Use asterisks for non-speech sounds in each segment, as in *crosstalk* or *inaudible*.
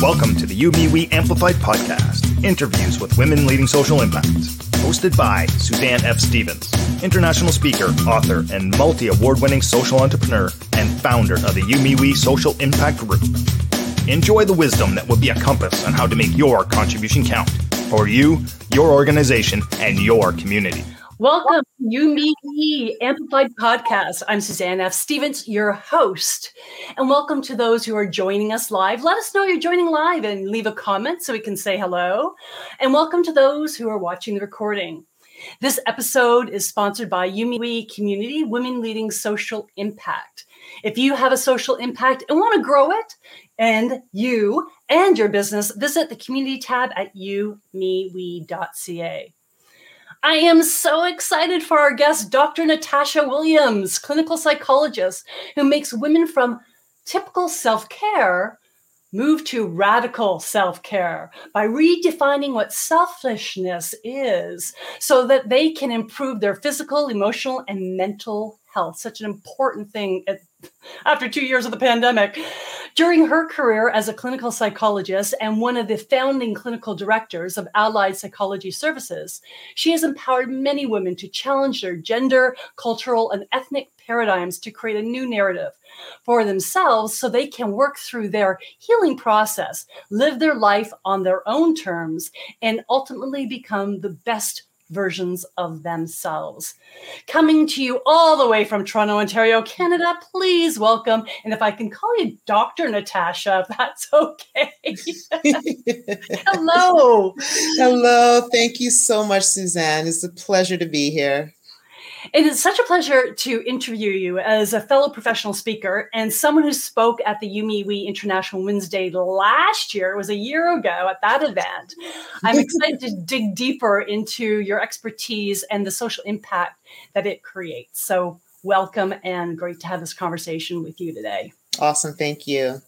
Welcome to the You Me We Amplified podcast, interviews with women leading social impact. Hosted by Suzanne F. Stevens, international speaker, author, and multi award winning social entrepreneur and founder of the You Me We Social Impact Group. Enjoy the wisdom that will be a compass on how to make your contribution count for you, your organization, and your community. Welcome You Me We Amplified Podcast. I'm Suzanne F. Stevens, your host. And welcome to those who are joining us live. Let us know you're joining live and leave a comment so we can say hello. And welcome to those who are watching the recording. This episode is sponsored by Me We Community Women Leading Social Impact. If you have a social impact and want to grow it, and you and your business, visit the community tab at youmewe.ca. I am so excited for our guest, Dr. Natasha Williams, clinical psychologist who makes women from typical self care move to radical self care by redefining what selfishness is so that they can improve their physical, emotional, and mental health. Such an important thing after two years of the pandemic. During her career as a clinical psychologist and one of the founding clinical directors of Allied Psychology Services, she has empowered many women to challenge their gender, cultural, and ethnic paradigms to create a new narrative for themselves so they can work through their healing process, live their life on their own terms, and ultimately become the best versions of themselves. Coming to you all the way from Toronto, Ontario, Canada, please welcome. And if I can call you Dr. Natasha, if *laughs* that's okay. *laughs* Hello. Hello. Thank you so much, Suzanne. It's a pleasure to be here. It is such a pleasure to interview you as a fellow professional speaker and someone who spoke at the We International Women's Day last year. It was a year ago at that event. I'm *laughs* excited to dig deeper into your expertise and the social impact that it creates. So, welcome and great to have this conversation with you today. Awesome. Thank you.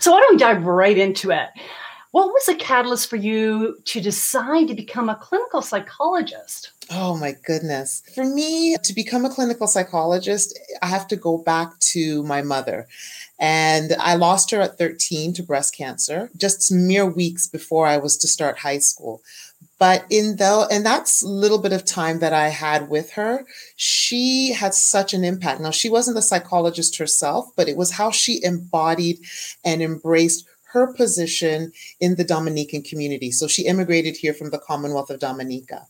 So, why don't we dive right into it? What was the catalyst for you to decide to become a clinical psychologist? Oh my goodness. For me to become a clinical psychologist, I have to go back to my mother. And I lost her at 13 to breast cancer, just mere weeks before I was to start high school. But in the and that's little bit of time that I had with her, she had such an impact. Now she wasn't a psychologist herself, but it was how she embodied and embraced her position in the Dominican community. So she immigrated here from the Commonwealth of Dominica.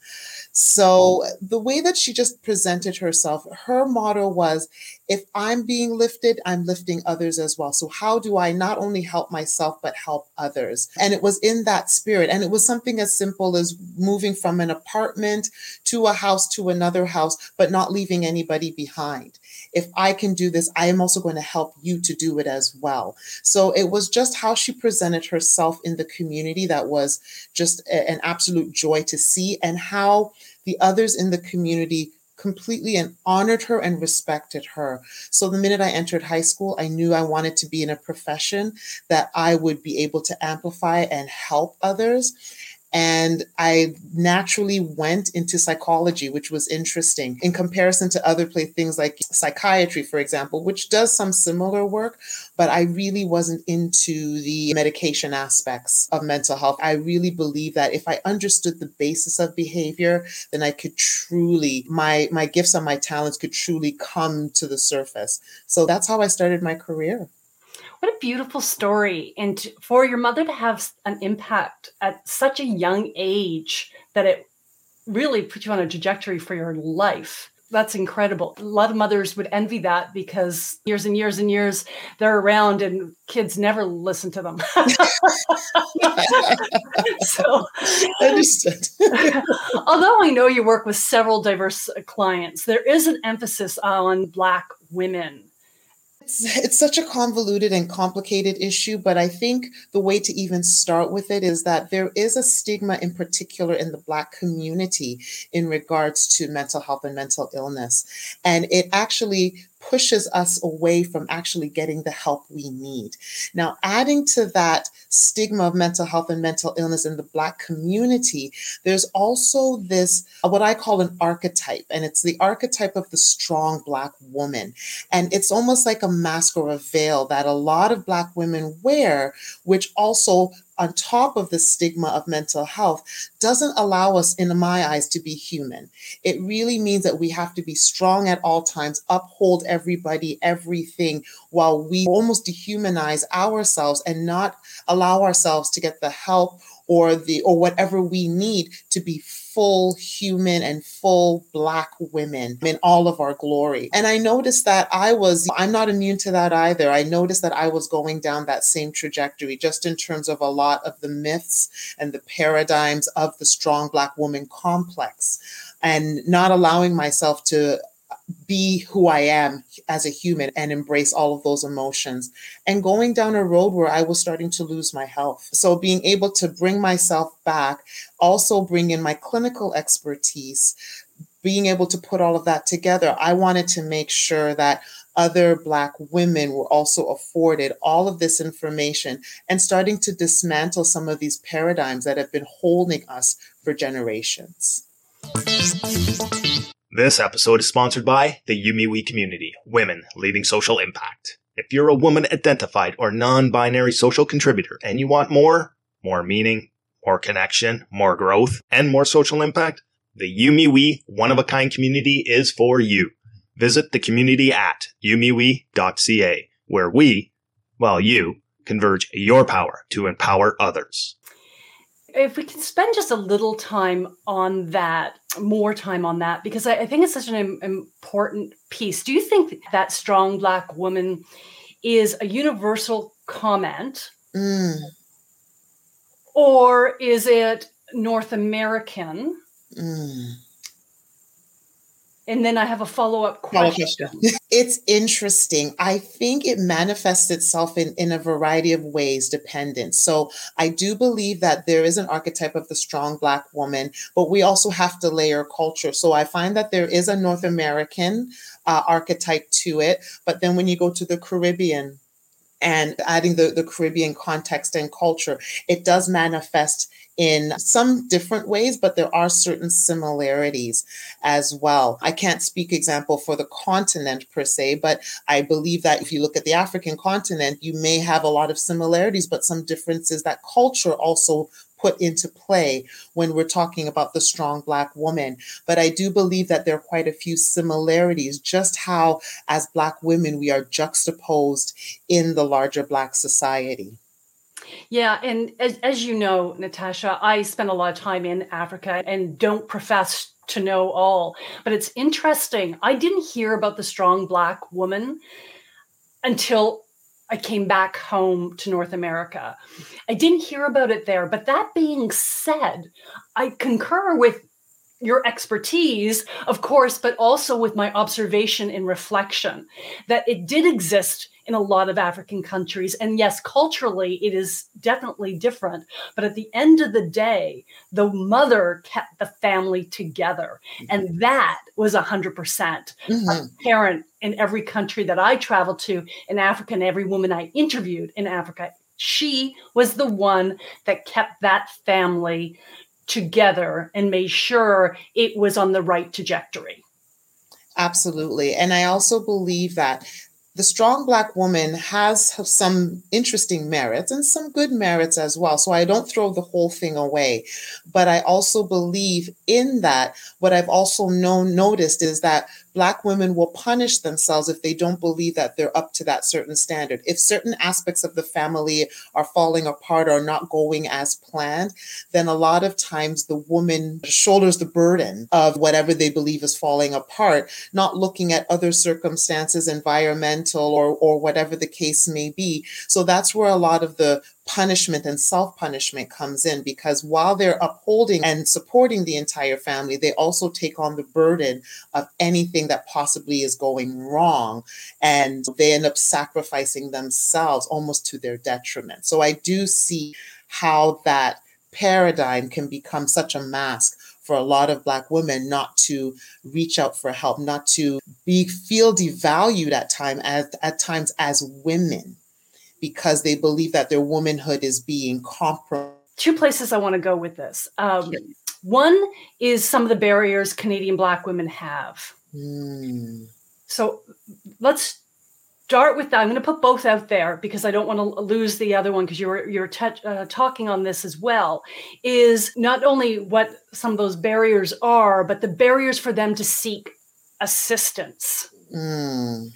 So the way that she just presented herself, her motto was if I'm being lifted, I'm lifting others as well. So how do I not only help myself, but help others? And it was in that spirit. And it was something as simple as moving from an apartment to a house to another house, but not leaving anybody behind. If I can do this, I am also going to help you to do it as well. So it was just how she presented herself in the community that was just a, an absolute joy to see and how the others in the community completely and honored her and respected her. So the minute I entered high school, I knew I wanted to be in a profession that I would be able to amplify and help others. And I naturally went into psychology, which was interesting in comparison to other play things like psychiatry, for example, which does some similar work. But I really wasn't into the medication aspects of mental health. I really believe that if I understood the basis of behavior, then I could truly, my, my gifts and my talents could truly come to the surface. So that's how I started my career. What a beautiful story. And for your mother to have an impact at such a young age that it really put you on a trajectory for your life. That's incredible. A lot of mothers would envy that because years and years and years they're around and kids never listen to them. *laughs* so, understood. *laughs* although I know you work with several diverse uh, clients, there is an emphasis on Black women it's, it's such a convoluted and complicated issue, but I think the way to even start with it is that there is a stigma in particular in the Black community in regards to mental health and mental illness. And it actually pushes us away from actually getting the help we need. Now, adding to that stigma of mental health and mental illness in the Black community, there's also this, uh, what I call an archetype, and it's the archetype of the strong Black woman. And it's almost like a mask or a veil that a lot of Black women wear, which also on top of the stigma of mental health doesn't allow us, in my eyes, to be human. It really means that we have to be strong at all times, uphold everybody, everything, while we almost dehumanize ourselves and not allow ourselves to get the help or the or whatever we need to be full human and full black women in all of our glory. And I noticed that I was I'm not immune to that either. I noticed that I was going down that same trajectory just in terms of a lot of the myths and the paradigms of the strong black woman complex and not allowing myself to be who I am as a human and embrace all of those emotions. And going down a road where I was starting to lose my health. So being able to bring myself back, also bring in my clinical expertise, being able to put all of that together, I wanted to make sure that other Black women were also afforded all of this information and starting to dismantle some of these paradigms that have been holding us for generations. This episode is sponsored by the You Me We community, Women Leading Social Impact. If you're a woman identified or non binary social contributor and you want more, more meaning, more connection, more growth, and more social impact, the You Me We one of a kind community is for you. Visit the community at youmewe.ca, where we, well, you, converge your power to empower others if we can spend just a little time on that, more time on that, because I, I think it's such an important piece. Do you think that strong Black woman is a universal comment? Mm. Or is it North American? Mm. And then I have a follow up question. *laughs* it's interesting. I think it manifests itself in, in a variety of ways, dependent. So I do believe that there is an archetype of the strong Black woman, but we also have to layer culture. So I find that there is a North American uh, archetype to it. But then when you go to the Caribbean, and adding the, the Caribbean context and culture, it does manifest in some different ways, but there are certain similarities as well. I can't speak example for the continent per se, but I believe that if you look at the African continent, you may have a lot of similarities, but some differences that culture also put into play when we're talking about the strong Black woman. But I do believe that there are quite a few similarities, just how, as Black women, we are juxtaposed in the larger Black society. Yeah, and as, as you know, Natasha, I spend a lot of time in Africa and don't profess to know all. But it's interesting. I didn't hear about the strong Black woman until I came back home to North America. I didn't hear about it there. But that being said, I concur with your expertise, of course, but also with my observation and reflection that it did exist in a lot of African countries. And yes, culturally, it is definitely different. But at the end of the day, the mother kept the family together. And mm-hmm. that was 100% mm-hmm. apparent in every country that I traveled to in Africa and every woman I interviewed in Africa. She was the one that kept that family together and made sure it was on the right trajectory. Absolutely. And I also believe that the strong black woman has some interesting merits and some good merits as well. So I don't throw the whole thing away. But I also believe in that. What I've also known noticed is that Black women will punish themselves if they don't believe that they're up to that certain standard. If certain aspects of the family are falling apart or not going as planned, then a lot of times the woman shoulders the burden of whatever they believe is falling apart, not looking at other circumstances, environmental or, or whatever the case may be. So that's where a lot of the punishment and self punishment comes in because while they're upholding and supporting the entire family, they also take on the burden of anything that possibly is going wrong. And they end up sacrificing themselves almost to their detriment. So I do see how that paradigm can become such a mask for a lot of black women not to reach out for help not to be feel devalued at time at, at times as women because they believe that their womanhood is being compromised two places i want to go with this um, one is some of the barriers canadian black women have mm. so let's start with that. I'm going to put both out there because I don't want to lose the other one because you're you're uh, talking on this as well. Is not only what some of those barriers are, but the barriers for them to seek assistance. Mm.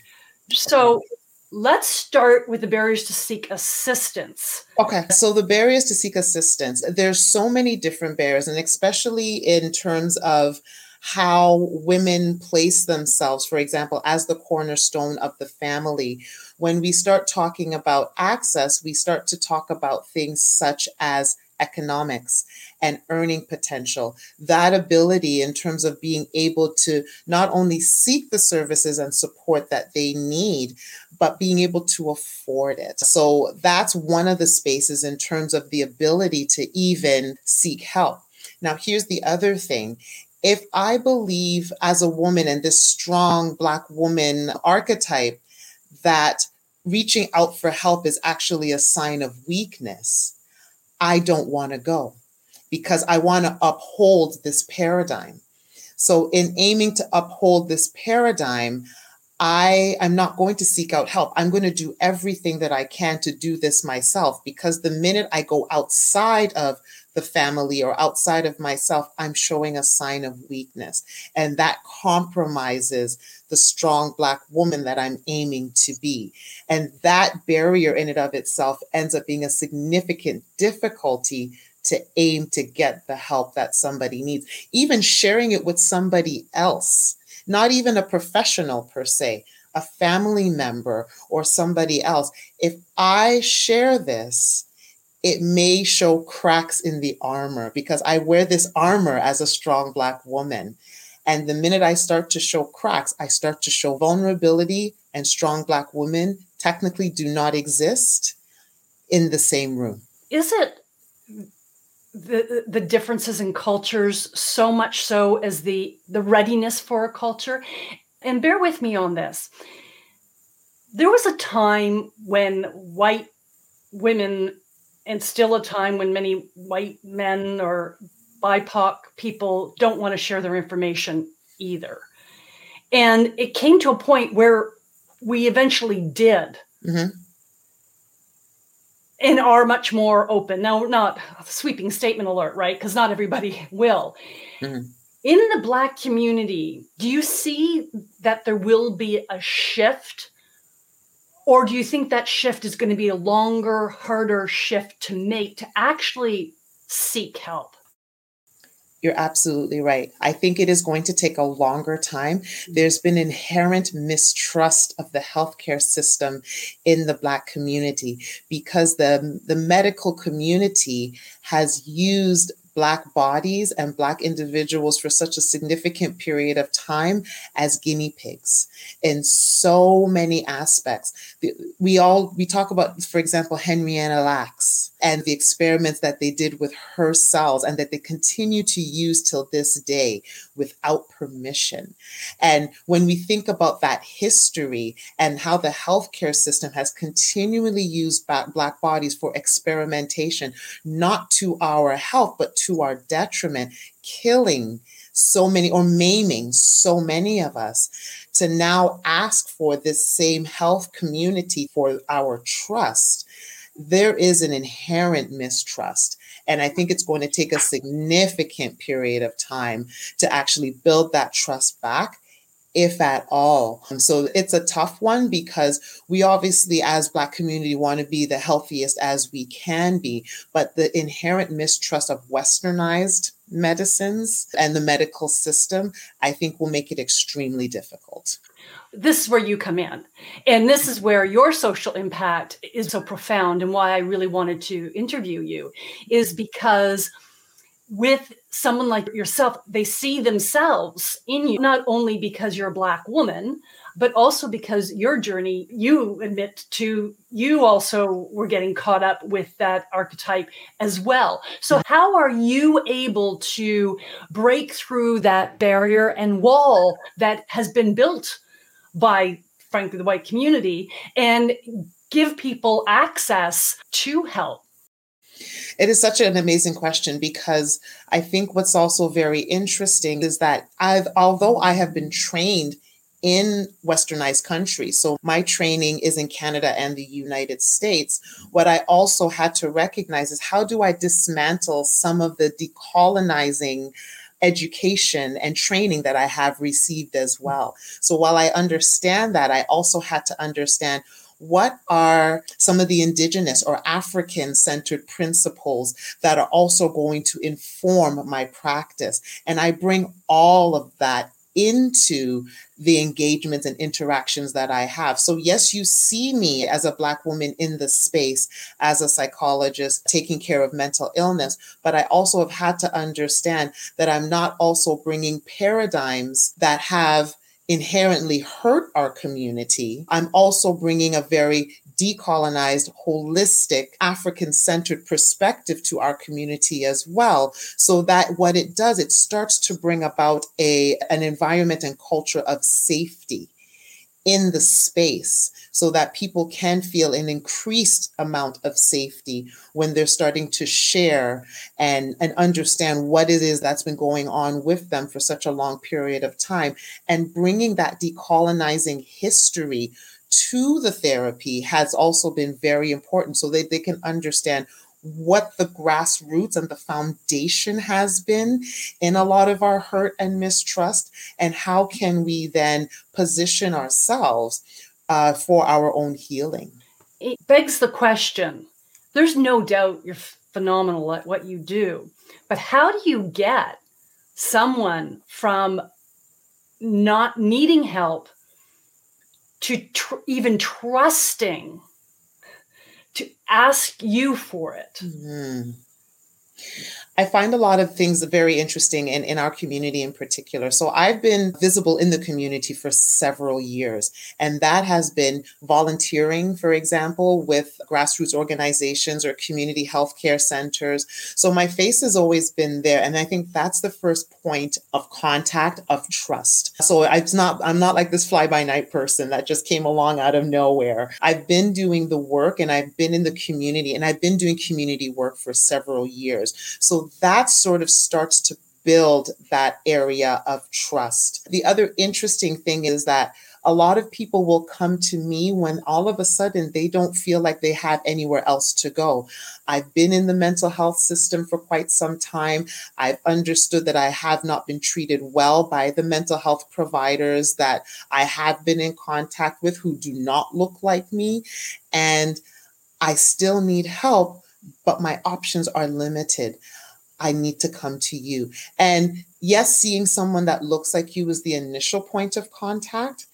So let's start with the barriers to seek assistance. Okay, so the barriers to seek assistance. There's so many different barriers, and especially in terms of how women place themselves, for example, as the cornerstone of the family. When we start talking about access, we start to talk about things such as economics and earning potential, that ability in terms of being able to not only seek the services and support that they need, but being able to afford it. So that's one of the spaces in terms of the ability to even seek help. Now, here's the other thing if I believe as a woman and this strong Black woman archetype that reaching out for help is actually a sign of weakness, I don't want to go because I want to uphold this paradigm. So, in aiming to uphold this paradigm, I am not going to seek out help. I'm going to do everything that I can to do this myself because the minute I go outside of the family or outside of myself, I'm showing a sign of weakness. And that compromises the strong Black woman that I'm aiming to be. And that barrier in and of itself ends up being a significant difficulty to aim to get the help that somebody needs. Even sharing it with somebody else, not even a professional per se, a family member or somebody else. If I share this, it may show cracks in the armor because I wear this armor as a strong Black woman. And the minute I start to show cracks, I start to show vulnerability, and strong Black women technically do not exist in the same room. Is it the the differences in cultures so much so as the the readiness for a culture? And bear with me on this. There was a time when white women and still a time when many white men or BIPOC people don't want to share their information either. And it came to a point where we eventually did. Mm-hmm. And are much more open. Now, not sweeping statement alert, right? Because not everybody *laughs* will. Mm-hmm. In the Black community, do you see that there will be a shift or do you think that shift is going to be a longer, harder shift to make to actually seek help? You're absolutely right. I think it is going to take a longer time. There's been inherent mistrust of the healthcare system in the Black community because the, the medical community has used Black bodies and Black individuals for such a significant period of time as guinea pigs in so many aspects. We all, we talk about, for example, Henrietta Lacks and the experiments that they did with her cells and that they continue to use till this day without permission. And when we think about that history and how the healthcare system has continually used Black bodies for experimentation, not to our health, but to our detriment, killing so many or maiming so many of us to now ask for this same health community for our trust there is an inherent mistrust. And I think it's going to take a significant period of time to actually build that trust back if at all. So it's a tough one because we obviously, as Black community, want to be the healthiest as we can be, but the inherent mistrust of westernized medicines and the medical system, I think will make it extremely difficult this is where you come in. And this is where your social impact is so profound and why I really wanted to interview you is because with someone like yourself, they see themselves in you, not only because you're a Black woman, but also because your journey, you admit to, you also were getting caught up with that archetype as well. So, how are you able to break through that barrier and wall that has been built by, frankly, the white community and give people access to help? It is such an amazing question because I think what's also very interesting is that I've, although I have been trained in westernized countries. So my training is in Canada and the United States. What I also had to recognize is how do I dismantle some of the decolonizing education and training that I have received as well. So while I understand that, I also had to understand what are some of the indigenous or African centered principles that are also going to inform my practice? And I bring all of that into the engagements and interactions that I have. So, yes, you see me as a Black woman in the space, as a psychologist taking care of mental illness, but I also have had to understand that I'm not also bringing paradigms that have inherently hurt our community, I'm also bringing a very decolonized, holistic, African centered perspective to our community as well. So that what it does, it starts to bring about a, an environment and culture of safety in the space so that people can feel an increased amount of safety when they're starting to share and, and understand what it is that's been going on with them for such a long period of time. And bringing that decolonizing history to the therapy has also been very important so that they can understand what the grassroots and the foundation has been in a lot of our hurt and mistrust and how can we then position ourselves uh, for our own healing? It begs the question there's no doubt you're phenomenal at what you do but how do you get someone from not needing help to tr- even trusting to ask you for it. Mm-hmm. I find a lot of things very interesting in, in our community in particular. So I've been visible in the community for several years, and that has been volunteering, for example, with grassroots organizations or community healthcare centers. So my face has always been there. And I think that's the first point of contact of trust. So it's not, I'm not like this fly by night person that just came along out of nowhere. I've been doing the work and I've been in the community and I've been doing community work for several years. So that sort of starts to build that area of trust. The other interesting thing is that a lot of people will come to me when all of a sudden they don't feel like they have anywhere else to go. I've been in the mental health system for quite some time. I've understood that I have not been treated well by the mental health providers that I have been in contact with who do not look like me. And I still need help, but my options are limited. I need to come to you. And yes, seeing someone that looks like you is the initial point of contact,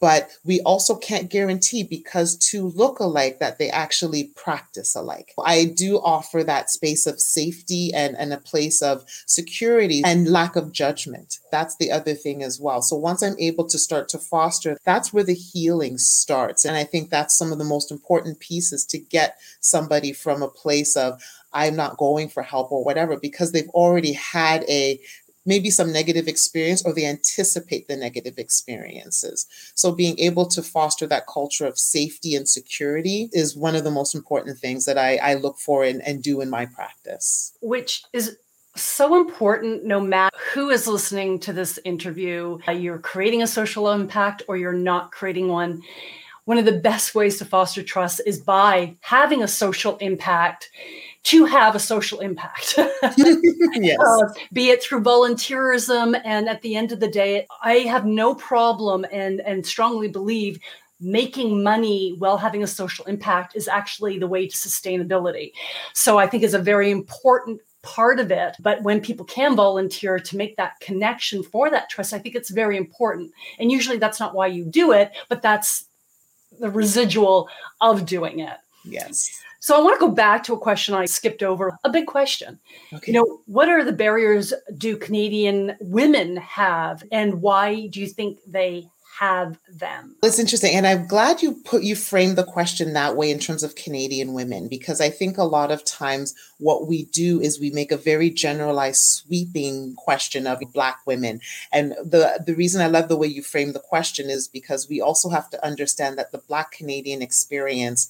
but we also can't guarantee because two look alike that they actually practice alike. I do offer that space of safety and, and a place of security and lack of judgment. That's the other thing as well. So once I'm able to start to foster, that's where the healing starts. And I think that's some of the most important pieces to get somebody from a place of, I'm not going for help or whatever because they've already had a maybe some negative experience or they anticipate the negative experiences. So being able to foster that culture of safety and security is one of the most important things that I, I look for and, and do in my practice. Which is so important no matter who is listening to this interview, you're creating a social impact or you're not creating one. One of the best ways to foster trust is by having a social impact to have a social impact. *laughs* yes. Uh, be it through volunteerism. And at the end of the day, I have no problem and, and strongly believe making money while having a social impact is actually the way to sustainability. So I think is a very important part of it. But when people can volunteer to make that connection for that trust, I think it's very important. And usually that's not why you do it, but that's the residual of doing it. Yes. So I want to go back to a question I skipped over, a big question. Okay. You know, what are the barriers do Canadian women have and why do you think they have them. It's interesting. And I'm glad you put you framed the question that way in terms of Canadian women, because I think a lot of times what we do is we make a very generalized, sweeping question of black women. And the, the reason I love the way you frame the question is because we also have to understand that the black Canadian experience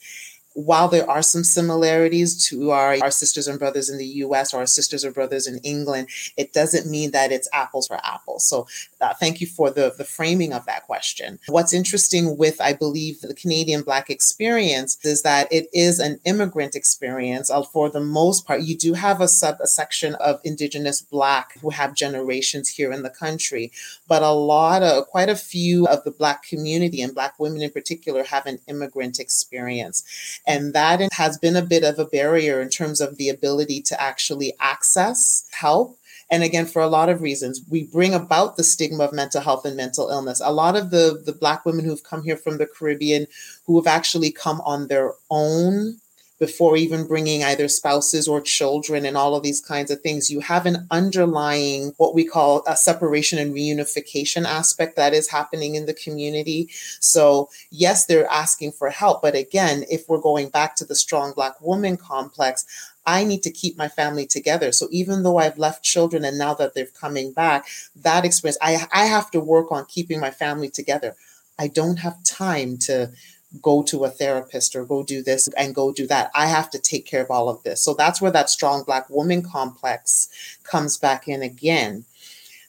while there are some similarities to our, our sisters and brothers in the US or our sisters or brothers in England, it doesn't mean that it's apples for apples. So uh, thank you for the, the framing of that question. What's interesting with, I believe, the Canadian Black experience is that it is an immigrant experience. Uh, for the most part, you do have a sub a section of Indigenous Black who have generations here in the country, but a lot of, quite a few of the Black community and Black women in particular have an immigrant experience. And that has been a bit of a barrier in terms of the ability to actually access help. And again, for a lot of reasons, we bring about the stigma of mental health and mental illness. A lot of the, the Black women who've come here from the Caribbean who have actually come on their own before even bringing either spouses or children and all of these kinds of things, you have an underlying what we call a separation and reunification aspect that is happening in the community. So, yes, they're asking for help. But again, if we're going back to the strong Black woman complex, I need to keep my family together. So even though I've left children and now that they're coming back, that experience, I, I have to work on keeping my family together. I don't have time to go to a therapist or go do this and go do that. I have to take care of all of this. So that's where that strong Black woman complex comes back in again.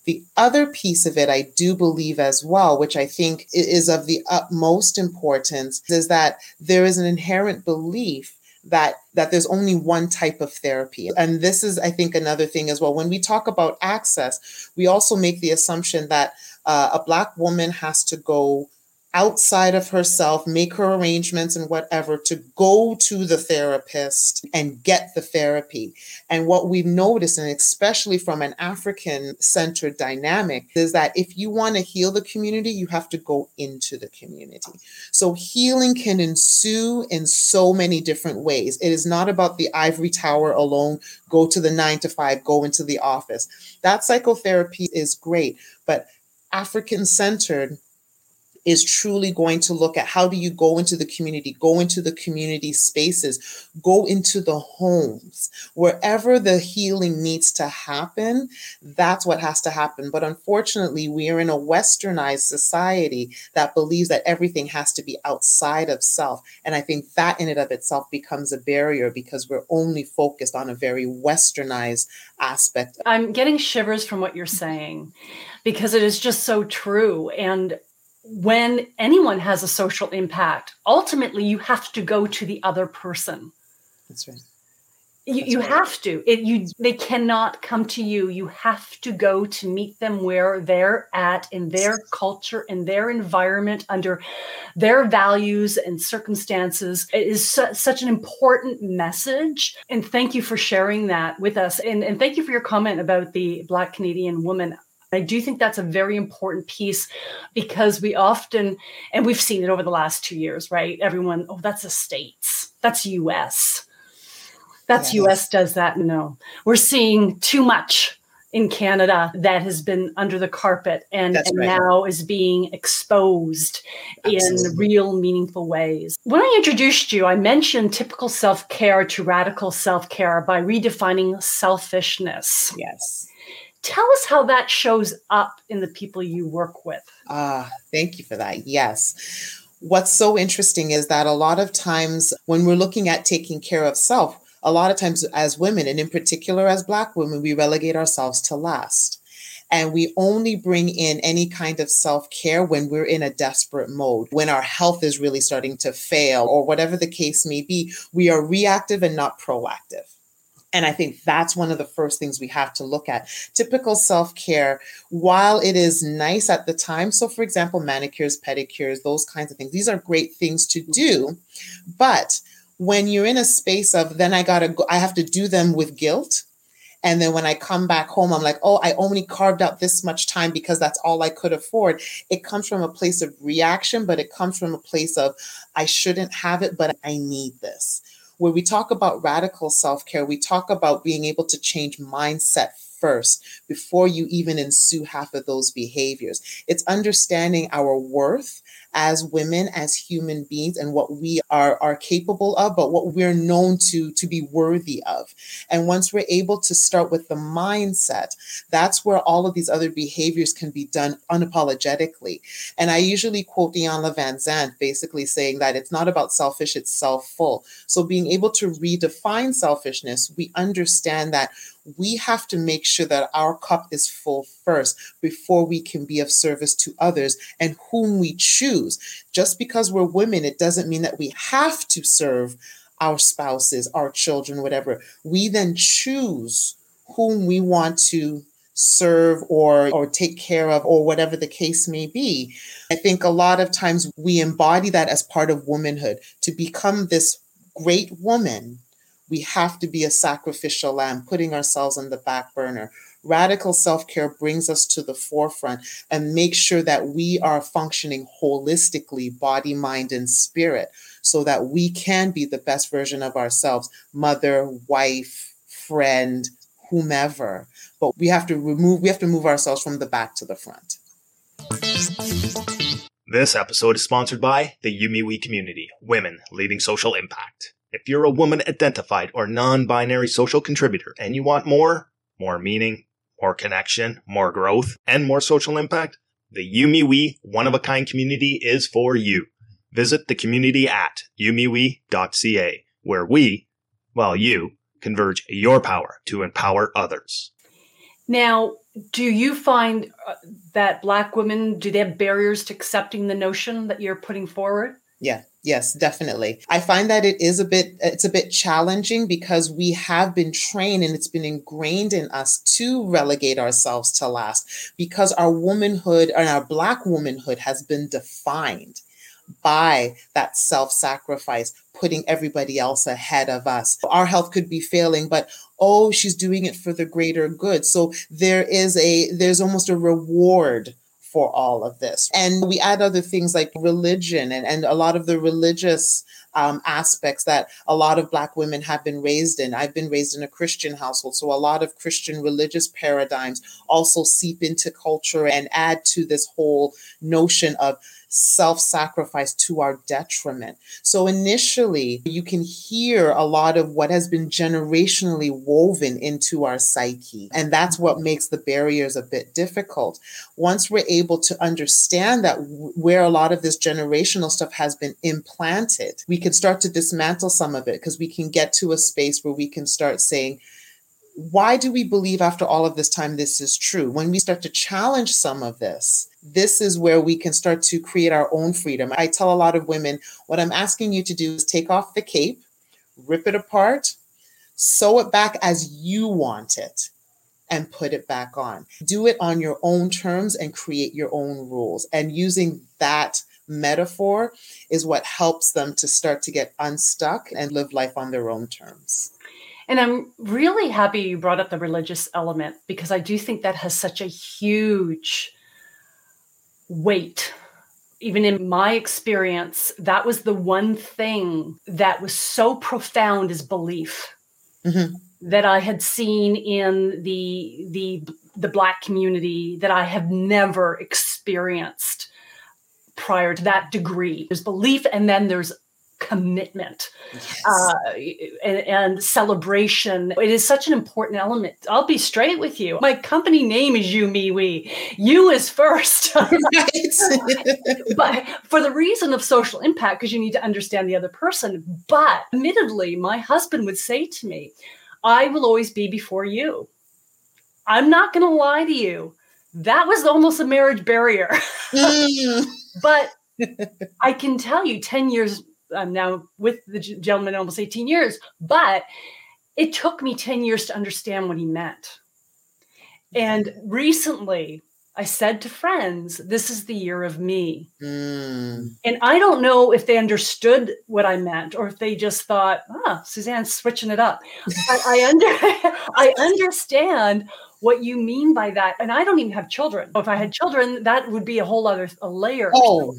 The other piece of it, I do believe as well, which I think is of the utmost importance, is that there is an inherent belief that that there's only one type of therapy and this is i think another thing as well when we talk about access we also make the assumption that uh, a black woman has to go outside of herself, make her arrangements and whatever to go to the therapist and get the therapy. And what we've noticed, and especially from an African centered dynamic, is that if you want to heal the community, you have to go into the community. So healing can ensue in so many different ways. It is not about the ivory tower alone, go to the nine to five, go into the office. That psychotherapy is great, but African centered is truly going to look at how do you go into the community, go into the community spaces, go into the homes, wherever the healing needs to happen, that's what has to happen. But unfortunately, we are in a westernized society that believes that everything has to be outside of self. And I think that in and of itself becomes a barrier because we're only focused on a very westernized aspect. I'm getting shivers from what you're saying because it is just so true. And when anyone has a social impact, ultimately you have to go to the other person. That's right. You, you right. have to. It, you they cannot come to you. You have to go to meet them where they're at in their culture, in their environment, under their values and circumstances. It is su- such an important message. And thank you for sharing that with us. And, and thank you for your comment about the Black Canadian woman. I do think that's a very important piece because we often, and we've seen it over the last two years, right? Everyone, oh, that's the States, that's US. That's yes. US does that. No, we're seeing too much in Canada that has been under the carpet and, and right. now is being exposed Absolutely. in real meaningful ways. When I introduced you, I mentioned typical self care to radical self care by redefining selfishness. Yes. Tell us how that shows up in the people you work with. Ah, thank you for that. Yes. What's so interesting is that a lot of times when we're looking at taking care of self, a lot of times as women, and in particular as Black women, we relegate ourselves to last. And we only bring in any kind of self care when we're in a desperate mode, when our health is really starting to fail, or whatever the case may be. We are reactive and not proactive. And I think that's one of the first things we have to look at. Typical self care, while it is nice at the time, so for example, manicures, pedicures, those kinds of things, these are great things to do. But when you're in a space of then I gotta go, I have to do them with guilt. And then when I come back home, I'm like, oh, I only carved out this much time because that's all I could afford. It comes from a place of reaction, but it comes from a place of I shouldn't have it, but I need this where we talk about radical self care, we talk about being able to change mindset first before you even ensue half of those behaviors. It's understanding our worth as women, as human beings, and what we are, are capable of, but what we're known to, to be worthy of. And once we're able to start with the mindset, that's where all of these other behaviors can be done unapologetically. And I usually quote Iyanla Vanzant basically saying that it's not about selfish, it's self full. So being able to redefine selfishness, we understand that we have to make sure that our cup is full first before we can be of service to others and whom we choose. Just because we're women, it doesn't mean that we have to serve our spouses, our children, whatever. We then choose whom we want to serve or or take care of or whatever the case may be i think a lot of times we embody that as part of womanhood to become this great woman we have to be a sacrificial lamb, putting ourselves on the back burner. Radical self care brings us to the forefront and makes sure that we are functioning holistically, body, mind, and spirit, so that we can be the best version of ourselves mother, wife, friend, whomever. But we have to remove, we have to move ourselves from the back to the front. This episode is sponsored by the You Me We community, Women Leading Social Impact. If you're a woman identified or non binary social contributor and you want more, more meaning, more connection, more growth, and more social impact, the You Me We one of a kind community is for you. Visit the community at youmewe.ca, where we, well, you, converge your power to empower others. Now, do you find uh, that Black women, do they have barriers to accepting the notion that you're putting forward? Yeah, yes, definitely. I find that it is a bit it's a bit challenging because we have been trained and it's been ingrained in us to relegate ourselves to last because our womanhood and our black womanhood has been defined by that self-sacrifice putting everybody else ahead of us our health could be failing but oh she's doing it for the greater good so there is a there's almost a reward for all of this. And we add other things like religion and, and a lot of the religious um, aspects that a lot of Black women have been raised in. I've been raised in a Christian household, so a lot of Christian religious paradigms also seep into culture and add to this whole notion of self sacrifice to our detriment. So initially, you can hear a lot of what has been generationally woven into our psyche. And that's what makes the barriers a bit difficult. Once we're able to understand that where a lot of this generational stuff has been implanted, we can start to dismantle some of it because we can get to a space where we can start saying, why do we believe after all of this time this is true? When we start to challenge some of this, this is where we can start to create our own freedom. I tell a lot of women, what I'm asking you to do is take off the cape, rip it apart, sew it back as you want it, and put it back on. Do it on your own terms and create your own rules. And using that metaphor is what helps them to start to get unstuck and live life on their own terms. And I'm really happy you brought up the religious element because I do think that has such a huge weight. Even in my experience, that was the one thing that was so profound as belief mm-hmm. that I had seen in the the the black community that I have never experienced prior to that degree. There's belief and then there's commitment yes. uh, and, and, celebration. It is such an important element. I'll be straight with you. My company name is You Me We. You is first. *laughs* but for the reason of social impact, because you need to understand the other person. But admittedly, my husband would say to me, I will always be before you. I'm not going to lie to you. That was almost a marriage barrier. *laughs* Mm. but I can tell you 10 years I'm now with the gentleman almost 18 years, but it took me 10 years to understand what he meant. And recently, I said to friends, This is the year of me. Mm. And I don't know if they understood what I meant or if they just thought, Ah, Suzanne's switching it up. But I, under, *laughs* I understand what you mean by that. And I don't even have children. If I had children, that would be a whole other a layer. Oh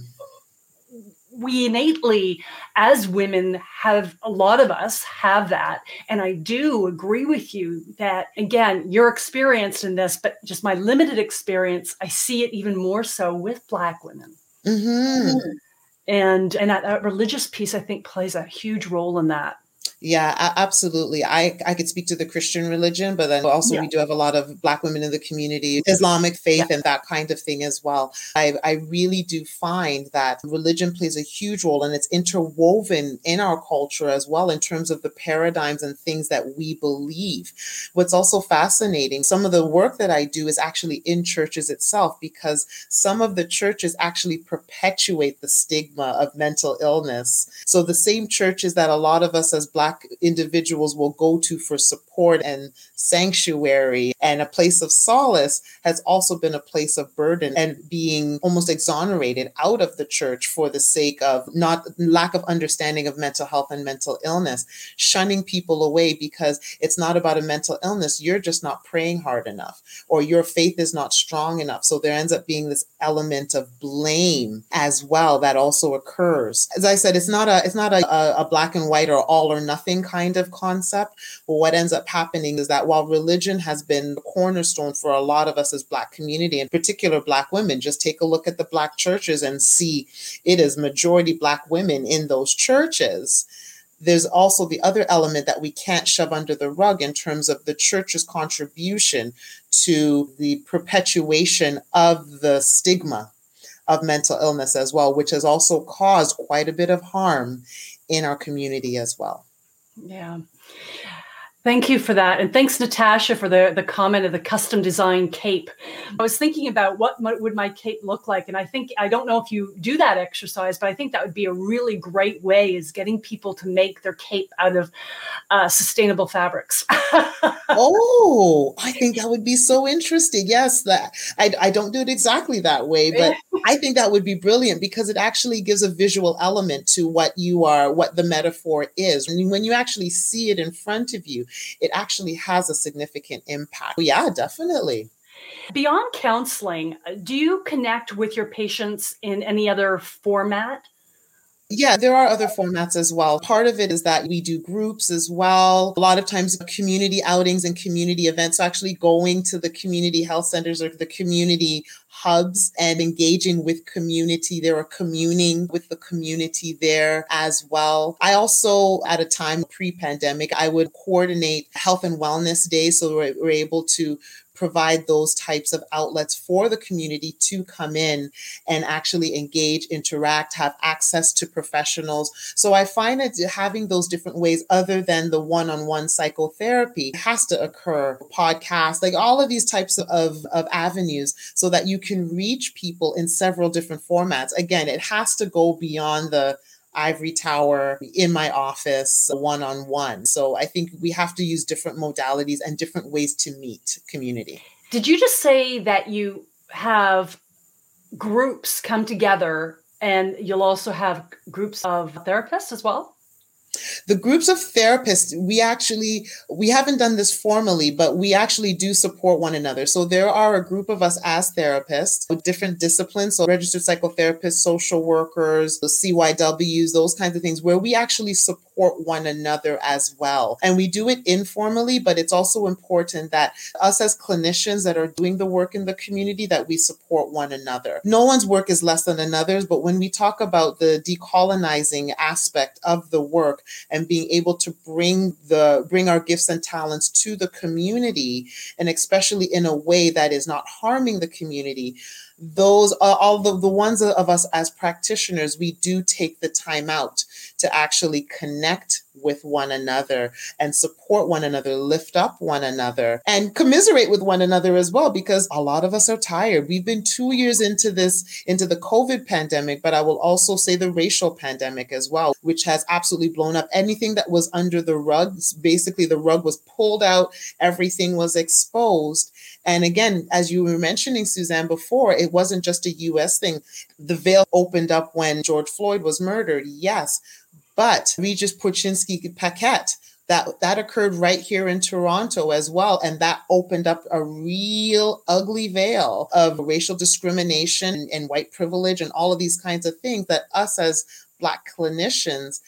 we innately as women have a lot of us have that. And i do agree with you that again you're experienced in this but just my limited experience i see it even more so with black women. Mm-hmm. and and that, that religious piece i think plays a huge role in that yeah, absolutely. I, I could speak to the Christian religion, but then also yeah. we do have a lot of Black women in the community, Islamic faith, yeah. and that kind of thing as well. I, I really do find that religion plays a huge role and it's interwoven in our culture as well in terms of the paradigms and things that we believe. What's also fascinating, some of the work that I do is actually in churches itself because some of the churches actually perpetuate the stigma of mental illness. So the same churches that a lot of us as Black Black individuals will go to for support and sanctuary and a place of solace has also been a place of burden and being almost exonerated out of the church for the sake of not lack of understanding of mental health and mental illness, shunning people away because it's not about a mental illness. You're just not praying hard enough or your faith is not strong enough. So there ends up being this element of blame as well that also occurs. As I said, it's not a it's not a, a black and white or all or nothing nothing kind of concept. But what ends up happening is that while religion has been the cornerstone for a lot of us as Black community, in particular Black women, just take a look at the Black churches and see it is majority Black women in those churches there's also the other element that we can't shove under the rug in terms of the church's contribution to the perpetuation of the stigma of mental illness as well, which has also caused quite a bit of harm in our community as well. Yeah. Thank you for that. And thanks, Natasha, for the, the comment of the custom design cape. I was thinking about what would my cape look like. And I think, I don't know if you do that exercise, but I think that would be a really great way is getting people to make their cape out of uh, sustainable fabrics. *laughs* oh, I think that would be so interesting. Yes, that I, I don't do it exactly that way, but I think that would be brilliant because it actually gives a visual element to what you are, what the metaphor is. And when you actually see it in front of you, it actually has a significant impact. Yeah, definitely. Beyond counseling, uh, do you connect with your patients in any other format? Yeah, there are other formats as well. Part of it is that we do groups as well. A lot of times, community outings and community events, actually going to the community health centers or the community hubs and engaging with community. There are communing with the community there as well. I also, at a time pre pandemic, I would coordinate health and wellness days. So we're, we're able to provide those types of outlets for the community to come in and actually engage, interact, have access to professionals. So I find that having those different ways other than the one-on-one psychotherapy has to occur. Podcasts, like all of these types of, of avenues so that you can reach people in several different formats. Again, it has to go beyond the ivory tower in my office one on one. So I think we have to use different modalities and different ways to meet community. Did you just say that you have groups come together and you'll also have groups of therapists as well? The groups of therapists, we actually, we haven't done this formally, but we actually do support one another. So there are a group of us as therapists with different disciplines. So registered psychotherapists, social workers, the CYWs, those kinds of things, where we actually support one another as well. And we do it informally, but it's also important that us as clinicians that are doing the work in the community, that we support one another. No one's work is less than another's, but when we talk about the decolonizing aspect of the work, and being able to bring the bring our gifts and talents to the community and especially in a way that is not harming the community those are all the, the ones of us as practitioners we do take the time out to actually connect with one another and support one another lift up one another and commiserate with one another as well because a lot of us are tired. We've been two years into this into the covid pandemic but i will also say the racial pandemic as well which has absolutely blown up anything that was under the rug. Basically the rug was pulled out. Everything was exposed and again, as you were mentioning, Suzanne, before, it wasn't just a US thing. The veil opened up when George Floyd was murdered, yes. But Regis Korchinski-Paquet, that that occurred right here in Toronto as well and that opened up a real ugly veil of racial discrimination and white privilege and all of these kinds of things that us as Black clinicians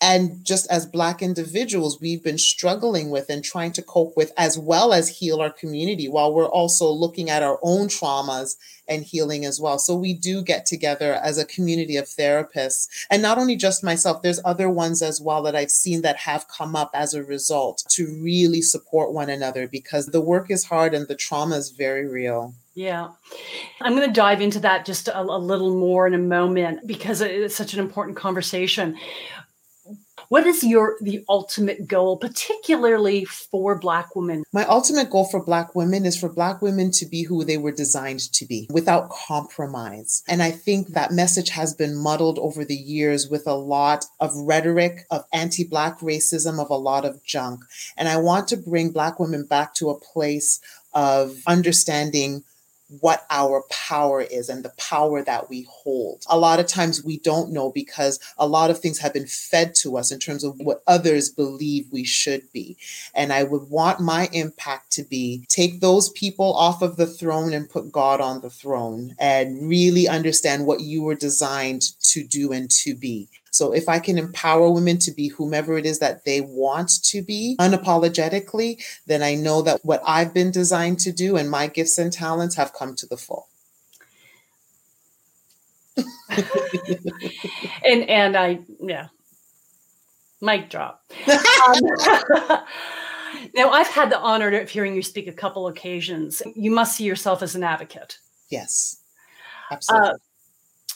and just as black individuals we've been struggling with and trying to cope with as well as heal our community while we're also looking at our own traumas and healing as well. So we do get together as a community of therapists. And not only just myself there's other ones as well that i've seen that have come up as a result to really support one another because the work is hard and the trauma is very real. Yeah. I'm going to dive into that just a, a, little more in a moment because it's such an important conversation what is your the ultimate goal particularly for black women? My ultimate goal for black women is for black women to be who they were designed to be without compromise. And i think that message has been muddled over the years with a lot of rhetoric of anti-black racism of a lot of junk. And i want to bring black women back to a place of understanding what our power is and the power that we hold. A lot of times we don't know because a lot of things have been fed to us in terms of what others believe we should be. And I would want my impact to be take those people off of the throne and put God on the throne and really understand what you were designed to do and to be. So if I can empower women to be whomever it is that they want to be unapologetically, then I know that what I've been designed to do and my gifts and talents have come to the full. *laughs* and and I yeah, mic drop. *laughs* Um, *laughs* now I've had the honor of hearing you speak a couple occasions. You must see yourself as an advocate. Yes, absolutely. Uh,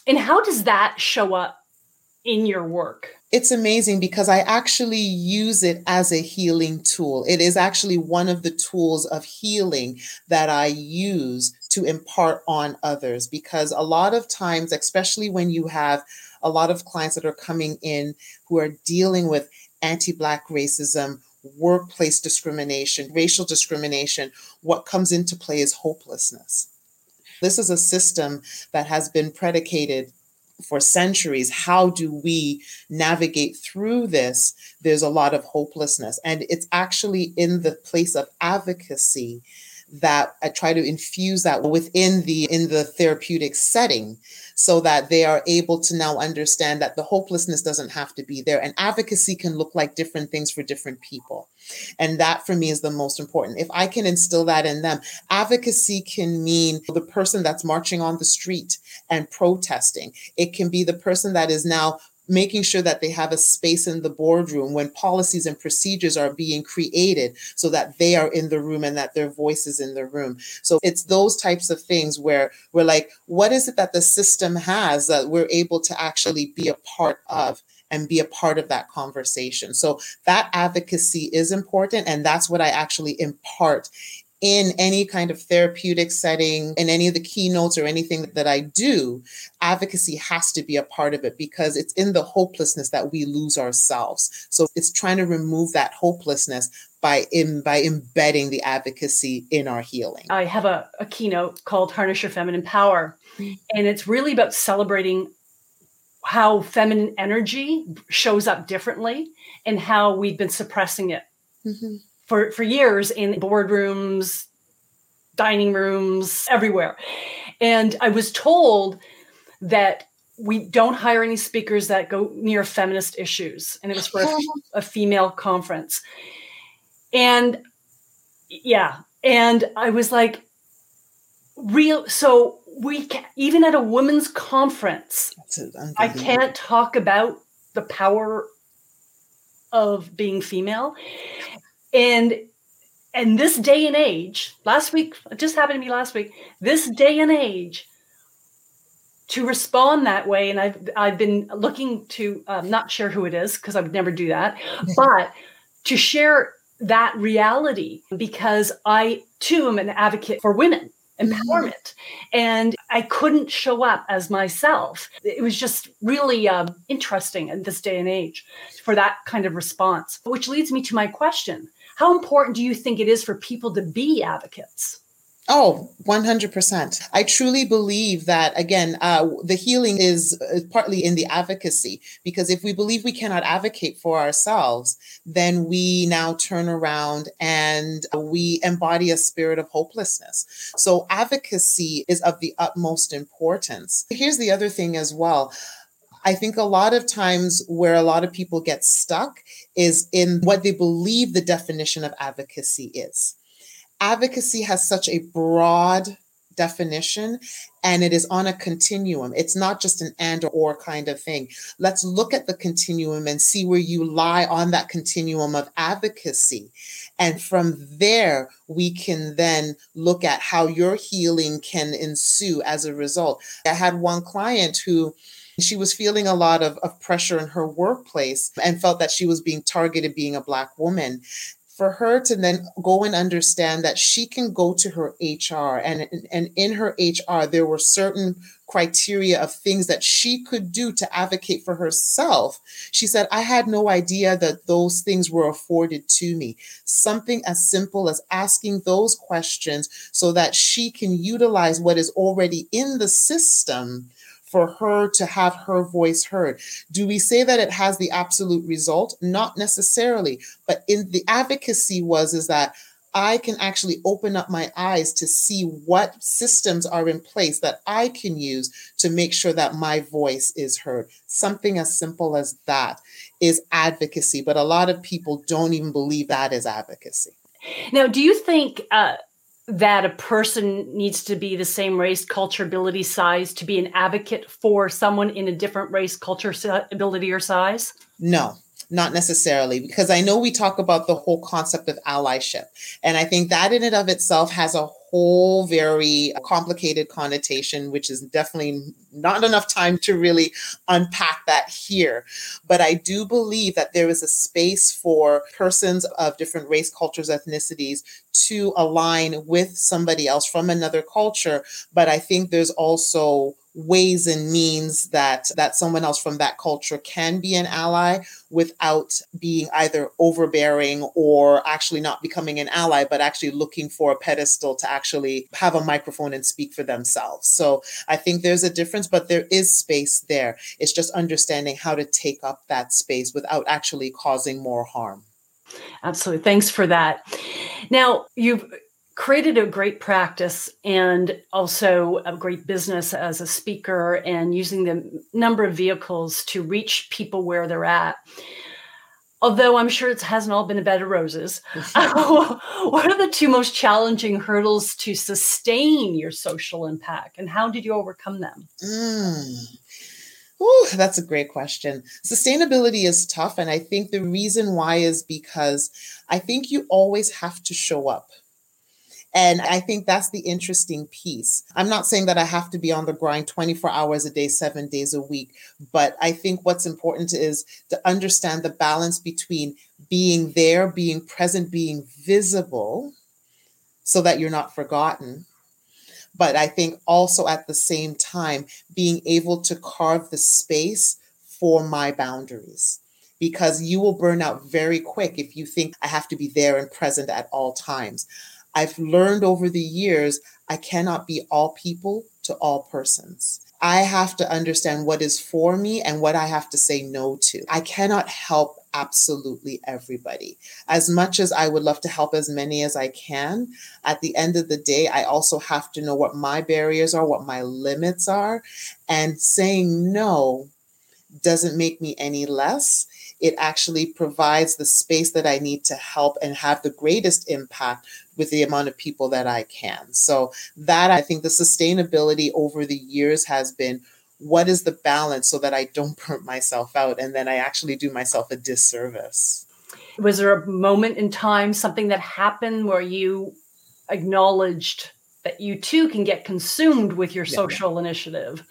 and how does that show up in your work? It's amazing because I actually use it as a healing tool. It is actually one of the tools of healing that I use to impart on others because a lot of times, especially when you have a lot of clients that are coming in who are dealing with anti Black racism, workplace discrimination, racial discrimination, what comes into play is hopelessness. This is a system that has been predicated for centuries how do we navigate through this? There's a lot of hopelessness. And it's actually in the place of advocacy that I try to infuse that within the in the therapeutic setting so that they are able to now understand that the hopelessness doesn't have to be there. And advocacy can look like different things for different people. And that for me is the most important. If i can instill that in them advocacy can mean the person that's marching on the street and protesting. It can be the person that is now making sure that they have a space in the boardroom when policies and procedures are being created so that they are in the room and that their voice is in the room. So it's those types of things where we're like, what is it that the system has that we're able to actually be a part of? and be a part of that conversation. So that advocacy is important. And that's what I actually impart in any kind of therapeutic setting, in any of the keynotes or anything that I do, advocacy has to be a part of it because it's in the hopelessness that we lose ourselves. So it's trying to remove that hopelessness by in, by embedding the advocacy in our healing. I have a, a keynote called Harness Your Feminine Power, mm-hmm. and it's really about celebrating how feminine energy shows up differently and how we've been suppressing it. Mm-hmm for, for years in boardrooms, dining rooms, everywhere. And I was told that we don't hire any speakers that go near feminist issues. And it was for a, *laughs* a female conference. And yeah, and I was like, real. So we can, even at a women's conference, I can't talk about the power of being female and and this day and age last week just happened to me last week this day and age to respond that way and i've i've been looking to um, not share who it is because i would never do that *laughs* but to share that reality because i too am an advocate for women empowerment mm-hmm. and i couldn't show up as myself it was just really um, interesting in this day and age for that kind of response which leads me to my question how important do you think it is for people to be advocates? Oh, 100%. I truly believe that, again, uh, the healing is partly in the advocacy, because if we believe we cannot advocate for ourselves, then we now turn around and we embody a spirit of hopelessness. So, advocacy is of the utmost importance. Here's the other thing as well I think a lot of times where a lot of people get stuck is in what they believe the definition of advocacy is. Advocacy has such a broad definition and it is on a continuum. It's not just an and or kind of thing. Let's look at the continuum and see where you lie on that continuum of advocacy. And from there, we can then look at how your healing can ensue as a result. I had one client who she was feeling a lot of, of pressure in her workplace and felt that she was being targeted being a Black woman for her to then go and understand that she can go to her HR and and in her HR there were certain criteria of things that she could do to advocate for herself. She said I had no idea that those things were afforded to me. Something as simple as asking those questions so that she can utilize what is already in the system for her to have her voice heard. Do we say that it has the absolute result? Not necessarily, but in the advocacy was is that I can actually open up my eyes to see what systems are in place that I can use to make sure that my voice is heard. Something as simple as that is advocacy, but a lot of people don't even believe that is advocacy. Now, do you think uh, that a person needs to be the same race, culture, ability, size to be an advocate for someone in a different race, culture, ability, or size? No, not necessarily, because I know we talk about the whole concept of allyship. And I think that in and of itself has a whole very uh, complicated connotation, which is definitely not enough time to really unpack that here. But I do believe that there is a space for persons of different race, cultures, ethnicities to align with somebody else from another culture. But I think there's also ways and means that that someone else from that culture can be an ally without being either overbearing or actually not becoming an ally but actually looking for a pedestal to actually have a microphone and speak for themselves. So i think there's a difference but there is space there. It's just understanding how to take up that space without actually causing more harm. Absolutely. Thanks for that. Now you've created a great practice and also a great business as a speaker and using the number of vehicles to reach people where they're at. Although I'm sure it hasn't all been a bed of roses, *laughs* what are the two most challenging hurdles to sustain your social impact and how did you overcome them? Mm. Ooh, that's a great question. Sustainability is tough. And I think the reason why is because I think you always have to show up and I think that's the interesting piece. I'm not saying that I have to be on the grind 24 hours a day, seven days a week, but I think what's important is to understand the balance between being there, being present, being visible so that you're not forgotten. But I think also at the same time, being able to carve the space for my boundaries because you will burn out very quick if you think I have to be there and present at all times. I've learned over the years I cannot be all people to all persons. I have to understand what is for me and what I have to say no to. I cannot help absolutely everybody. As much as I would love to help as many as I can, at the end of the day, I also have to know what my barriers are, what my limits are. And saying no doesn't make me any less it actually provides the space that I need to help and have the greatest impact with the amount of people that I can. So, that I think the sustainability over the years has been what is the balance so that I don't *laughs* burn myself out and then I actually do myself a disservice. Was there a moment in time, something that happened where you acknowledged that you too can get consumed with your social yeah. initiative.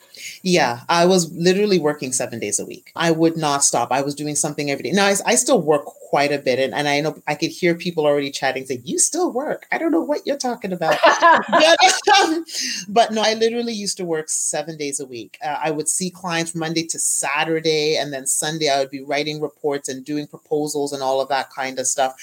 Yeah, I was literally working seven days a week. I would not stop. I was doing something every day. Now, I, I still work quite a bit, and, and I know I could hear people already chatting, saying, You still work. I don't know what you're talking about. *laughs* *laughs* but, no, I literally used to work seven days a week. Uh, I would see clients Monday to Saturday, and then Sunday, I would be writing reports and doing proposals and all of that kind of stuff.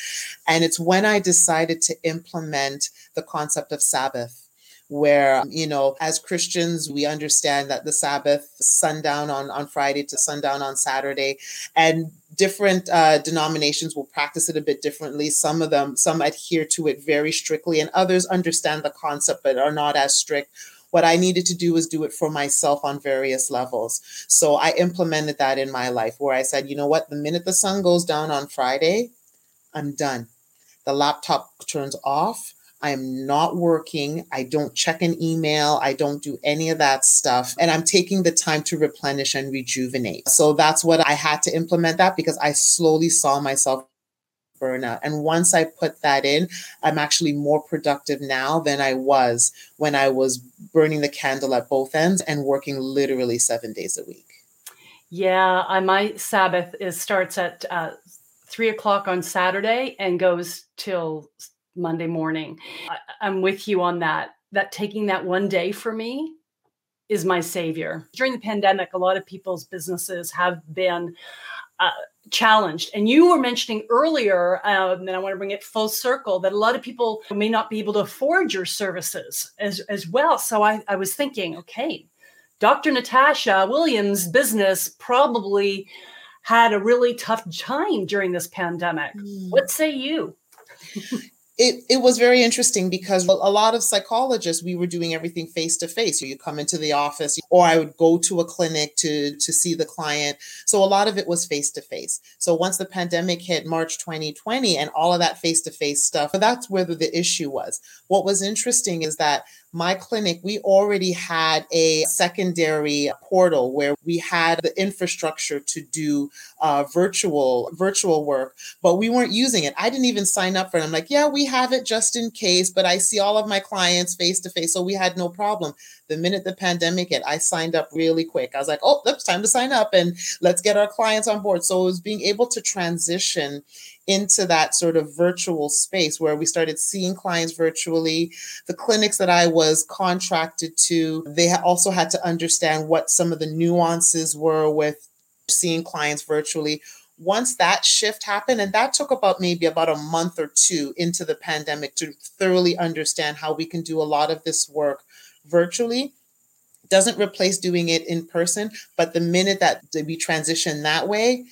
And it's when I decided to implement the concept of Sabbath where you know as christians we understand that the sabbath sundown on on friday to sundown on saturday and different uh, denominations will practice it a bit differently some of them some adhere to it very strictly and others understand the concept but are not as strict What I needed to do was do it for myself on various levels. So I implemented that in my life where I said, you know what, the minute the sun goes down on Friday, I'm done. The laptop turns off. I'm not working. I don't check an email. I don't do any of that stuff. And I'm taking the time to replenish and rejuvenate. So that's what I had to implement that because I slowly saw myself burnout. And once I put that in, I'm actually more productive now than I was when I was burning the candle at both ends and working literally seven days a week. Yeah, I, my Sabbath is starts at uh, three o'clock on Saturday and goes till Monday morning. I, I'm with you on that. That taking that one day for me is my savior. During the pandemic, a lot of people's businesses have been uh, challenged. And you were mentioning earlier, um, and I want to bring it full circle, that a lot of people may not be able to afford your services as, as well. So I, I was thinking, okay, Dr. Natasha Williams' business probably had a really tough time during this pandemic. Mm. What say you? *laughs* it, it was very interesting because a lot of psychologists we were doing everything face to face you come into the office or i would go to a clinic to to see the client. So a lot of it was face to face so once the pandemic hit march 2020 and all of that face to face stuff that's where the issue was. What was interesting is that my clinic, we already had a secondary portal where we had the infrastructure to do uh, virtual virtual work, but we weren't using it. I didn't even sign up for it. I'm like, yeah, we have it just in case, but I see all of my clients face to face, so we had no problem. The minute the pandemic hit, I signed up really quick. I was like, oh, it's time to sign up and let's get our clients on board. So it was being able to transition into that sort of virtual space where we started seeing clients virtually. The clinics that I was contracted to, they also had to understand what some of the nuances were with seeing clients virtually. Once that shift happened, and that took about maybe about a month or two into the pandemic to thoroughly understand how we can do a lot of this work virtually doesn't replace doing it in person but the minute that we transition that way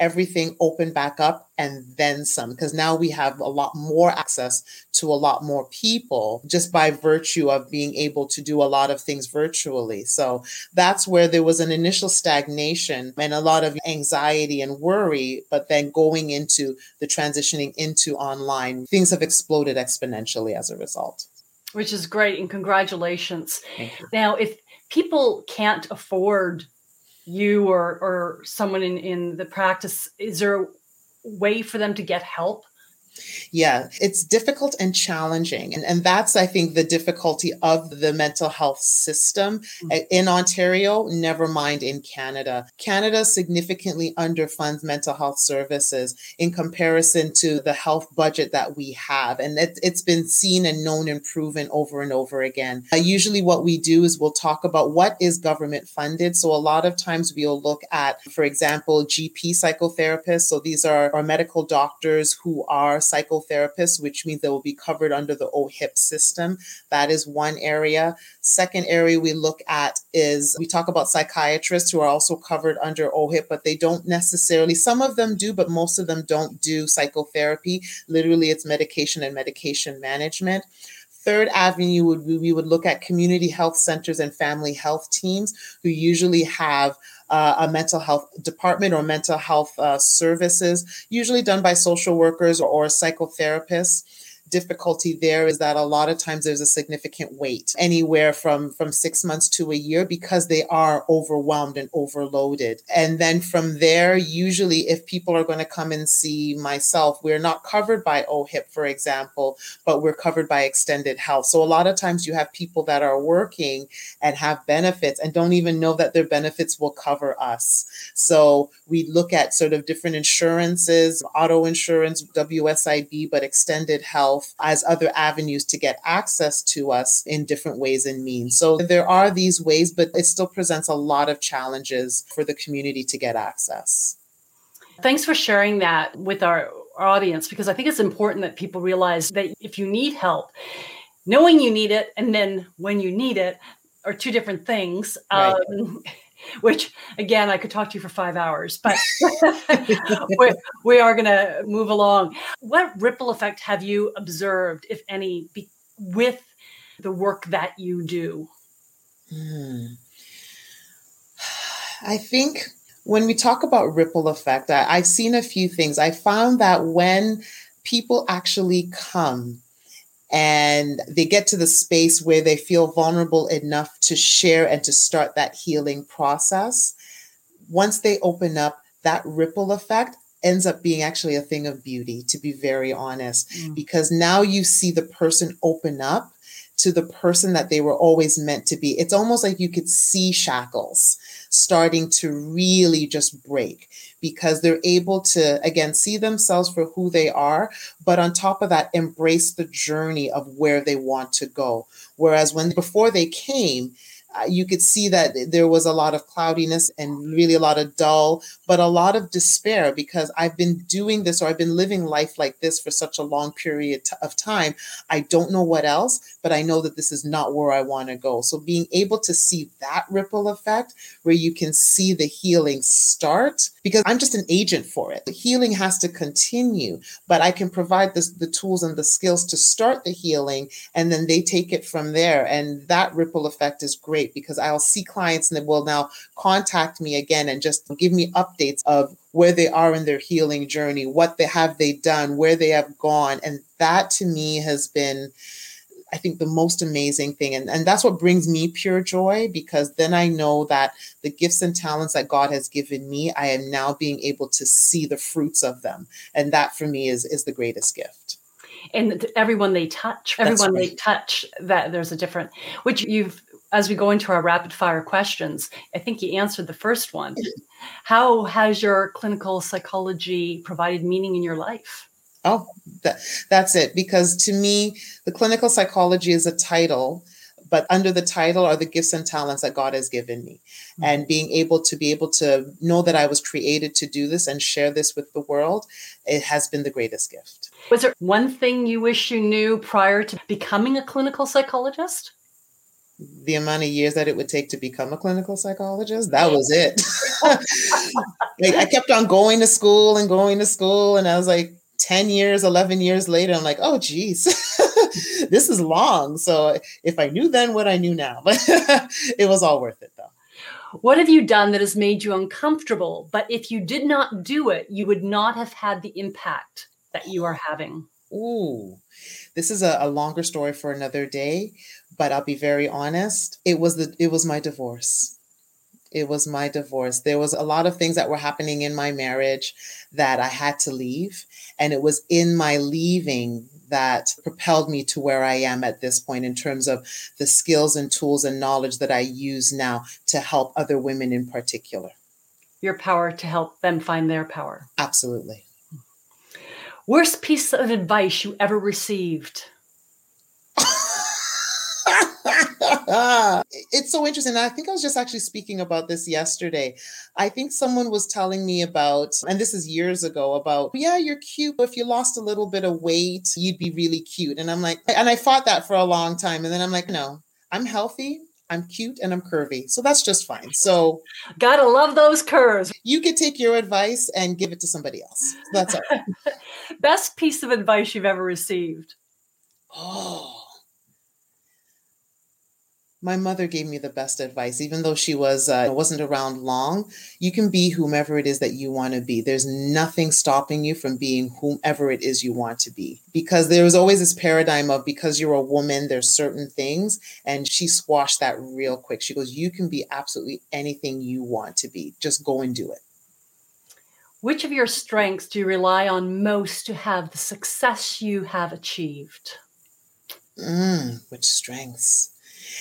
everything opened back up and then some because now we have a lot more access to a lot more people just by virtue of being able to do a lot of things virtually. So that's where there was an initial stagnation and a lot of anxiety and worry but then going into the transitioning into online things have exploded exponentially as a result which is great and congratulations. Now if people can't afford you or or someone in in the practice is there a way for them to get help yeah, it's difficult and challenging. And, and that's, I think, the difficulty of the mental health system mm-hmm. in Ontario, never mind in Canada. Canada significantly underfunds mental health services in comparison to the health budget that we have. And it, has been seen and known and proven over and over again. Uh, usually, what we do is we'll talk about what is government funded. So, a lot of times we'll look at, for example, GP psychotherapists. So, these are our medical doctors who are psychotherapists, which means they will be covered under the OHIP system. That is one area. Second area we look at is we talk about psychiatrists who are also covered under OHIP, but they don't necessarily, some of them do, but most of them don't do psychotherapy. Literally, it's medication and medication management. Third avenue would be we would look at community health centers and family health teams who usually have uh, a mental health department or mental health uh, services, usually done by social workers or psychotherapists difficulty there is that a lot of times there's a significant wait anywhere from from six months to a year because they are overwhelmed and overloaded. And then from there usually if people are going to come and see myself we're not covered by ohip for example but we're covered by extended health. So a lot of times you have people that are working and have benefits and don't even know that their benefits will cover us. So we look at sort of different insurances auto insurance wsib but extended health health as other avenues to get access to us in different ways and means. So there are these ways, but it still presents a lot of challenges for the community to get access. Thanks for sharing that with our audience because I think it's important that people realize that if you need help, knowing you need it and then when you need it are two different things. Right. Um, *laughs* which again, I could talk to you for five hours, but we're, going to move along. What ripple effect have you observed, if any, be, with the work that you do? Hmm. I think when we talk about ripple effect, I, I've seen a few things. I found that when people actually come and they get to the space where they feel vulnerable enough to share and to start that healing process, once they open up, that ripple effect ends up being actually a thing of beauty, to be very honest, mm. because now you see the person open up to the person that they were always meant to be. It's almost like you could see shackles starting to really just break because they're able to, again, see themselves for who they are, but on top of that, embrace the journey of where they want to go. Whereas when before they came, Uh, you could see that there was a lot of cloudiness and really a lot of dull, but a lot of despair because I've been doing this or I've been living life like this for such a long period of time. I don't know what else, but I know that this is not where I want to go. So being able to see that ripple effect where you can see the healing start, because I'm just an agent for it. The healing has to continue, but I can provide the tools and the skills to start the healing, and then they take it from there. And that ripple effect is great because I'll see clients and they will now contact me again and just give me updates of where they are in their healing journey, what they have they done, where they have gone. And that to me has been I think the most amazing thing. And, and that's what brings me pure joy because then I know that the gifts and talents that God has given me, I am now being able to see the fruits of them. And that for me is, is the greatest gift. And everyone they touch, everyone right. they touch, that there's a different, which you've as we go into our rapid fire questions, I think you answered the first one. How has your clinical psychology provided meaning in your life? Oh, that, that's it. Because to me, the clinical psychology is a title, but under the title are the gifts and talents that God has given me. Mm-hmm. And being able to be able to know that I was created to do this and share this with the world, it has been the greatest gift. Was there one thing you wish you knew prior to becoming a clinical psychologist? the amount of years that it would take to become a clinical psychologist. That was it. *laughs* like, I kept on going to school and going to school, and I was like, 10 years, 11 years later, I'm like, oh, geez, *laughs* this is long. So if I knew then what I knew now, but *laughs* it was all worth it though. What have you done that has made you uncomfortable? But if you did not do it, you would not have had the impact that you are having. Ooh, this is a, a longer story for another day but I'll be very honest, it was the it was my divorce. It was my divorce. There was a lot of things that were happening in my marriage that I had to leave, and it was in my leaving that propelled me to where I am at this point in terms of the skills and tools and knowledge that I use now to help other women in particular. Your power to help them find their power. Absolutely. Worst piece of advice you ever received? *laughs* *laughs* it's so interesting. I think I was just actually speaking about this yesterday. I think someone was telling me about, and this is years ago, about, yeah, you're cute. But if you lost a little bit of weight, you'd be really cute. And I'm like, and I fought that for a long time. And then I'm like, no, I'm healthy. I'm cute and I'm curvy. So that's just fine. So, gotta love those curves. You could take your advice and give it to somebody else. That's all. *laughs* Best piece of advice you've ever received? Oh, my mother gave me the best advice even though she was uh, wasn't around long you can be whomever it is that you want to be. There's nothing stopping you from being whomever it is you want to be. Because there was always this paradigm of because you're a woman there's certain things and she squashed that real quick. She goes you can be absolutely anything you want to be. Just go and do it. Which of your strengths do you rely on most to have the success you have achieved? Mm, which strengths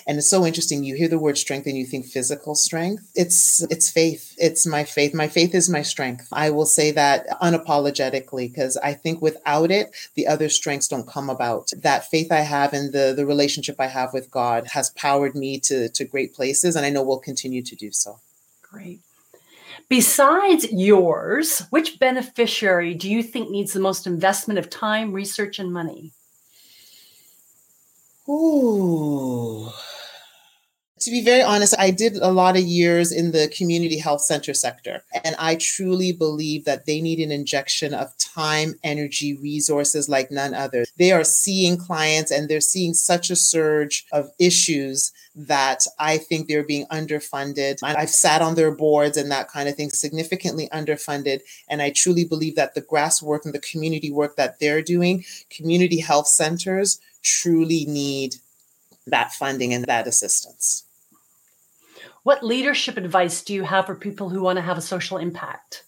and it's so interesting. You hear the word strength and you think physical strength. It's it's faith. It's my faith. My faith is my strength. I will say that unapologetically because I think without it, the other strengths don't come about. That faith I have and the the relationship I have with God has powered me to to great places, and I know will continue to do so. Great. Besides yours, which beneficiary do you think needs the most investment of time, research, and money? Ooh. To be very honest, I did a lot of years in the community health center sector, and I truly believe that they need an injection of time, energy, resources like none other. They are seeing clients and they're seeing such a surge of issues that I think they're being underfunded. I've sat on their boards and that kind of thing, significantly underfunded. And I truly believe that the grass work and the community work that they're doing, community health centers truly need that funding and that assistance. What leadership advice do you have for people who want to have a social impact?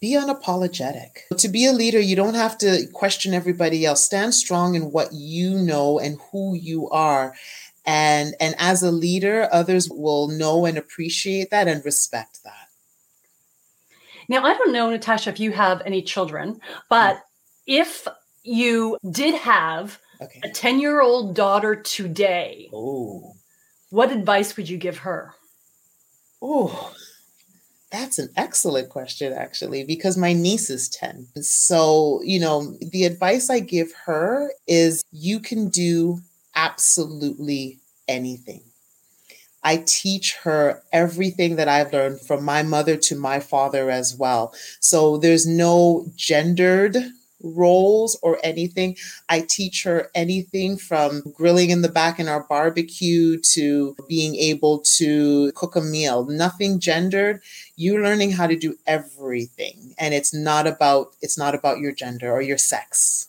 Be unapologetic. To be a leader, you don't have to question everybody else. Stand strong in what you know and who you are. And, and as a leader, others will know and appreciate that and respect that. Now, I don't know, Natasha, if you have any children, but mm. if you did have okay. a 10 year old daughter today, oh. what advice would you give her? Oh, that's an excellent question, actually, because my niece is 10. So, you know, the advice I give her is you can do absolutely anything. I teach her everything that I've learned from my mother to my father as well. So there's no gendered roles or anything. I teach her anything from grilling in the back in our barbecue to being able to cook a meal, nothing gendered. You're learning how to do everything. And it's not about it's not about your gender or your sex.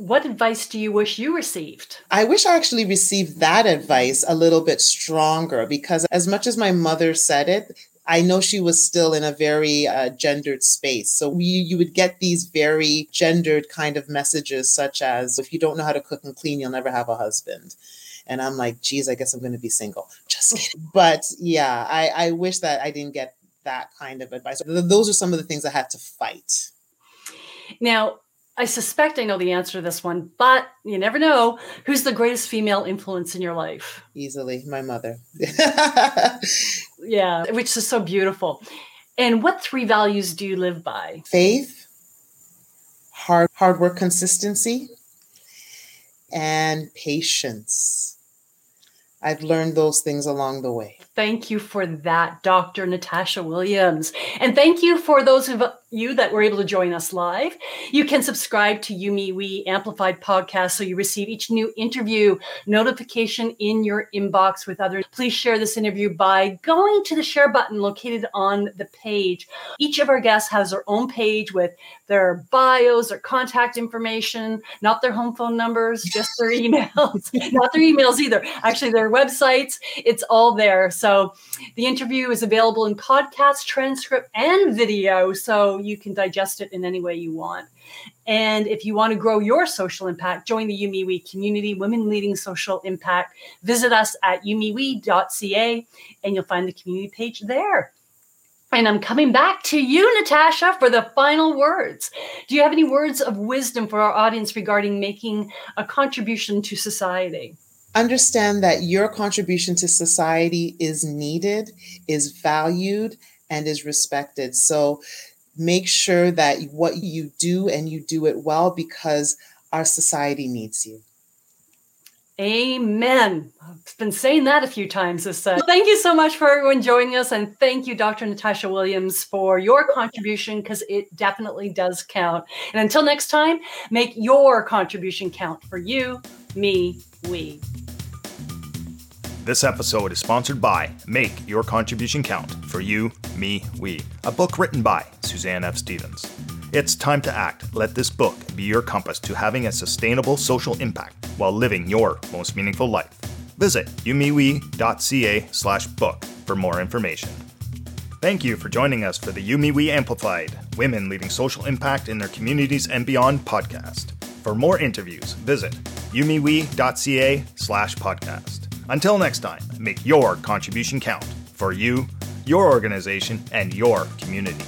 What advice do you wish you received? I wish I actually received that advice a little bit stronger because, as much as my mother said it, I know she was still in a very uh, gendered space. So we, you would get these very gendered kind of messages, such as, if you don't know how to cook and clean, you'll never have a husband. And I'm like, geez, I guess I'm going to be single. Just kidding. *laughs* But yeah, I, I wish that I didn't get that kind of advice. Those are some of the things I had to fight. Now, I suspect I know the answer to this one, but you never know. Who's the greatest female influence in your life? Easily, my mother. *laughs* yeah, which is so beautiful. And what three values do you live by? Faith, hard hard work consistency, and patience. I've learned those things along the way. Thank you for that, Dr. Natasha Williams. And thank you for those of you that were able to join us live. You can subscribe to You Me We Amplified podcast so you receive each new interview notification in your inbox with others. Please share this interview by going to the share button located on the page. Each of our guests has their own page with their bios, their contact information, not their home phone numbers, just their *laughs* emails, not their emails either. Actually, their websites, it's all there. So the interview is available in podcast, transcript, and video. So you can digest it in any way you want. And if you want to grow your social impact, join the YouMeWe community, Women Leading Social Impact. Visit us at youmewe.ca and you'll find the community page there. And I'm coming back to you, Natasha, for the final words. Do you have any words of wisdom for our audience regarding making a contribution to society? Understand that your contribution to society is needed, is valued, and is respected. So make sure that what you do and you do it well because our society needs you. Amen. I've been saying that a few times this uh, Thank you so much for everyone joining us and thank you Dr. Natasha Williams for your contribution because it definitely does count. And until next time, make your contribution count for you, me, we. This episode is sponsored by Make Your Contribution Count for You, Me, We, a book written by Suzanne F. Stevens. It's time to act. Let this book be your compass to having a sustainable social impact while living your most meaningful life. Visit youmewe.ca slash book for more information. Thank you for joining us for the YouMeWe Amplified Women Leading Social Impact in Their Communities and Beyond podcast. For more interviews, visit youmewe.ca slash podcast. Until next time, make your contribution count for you, your organization, and your community.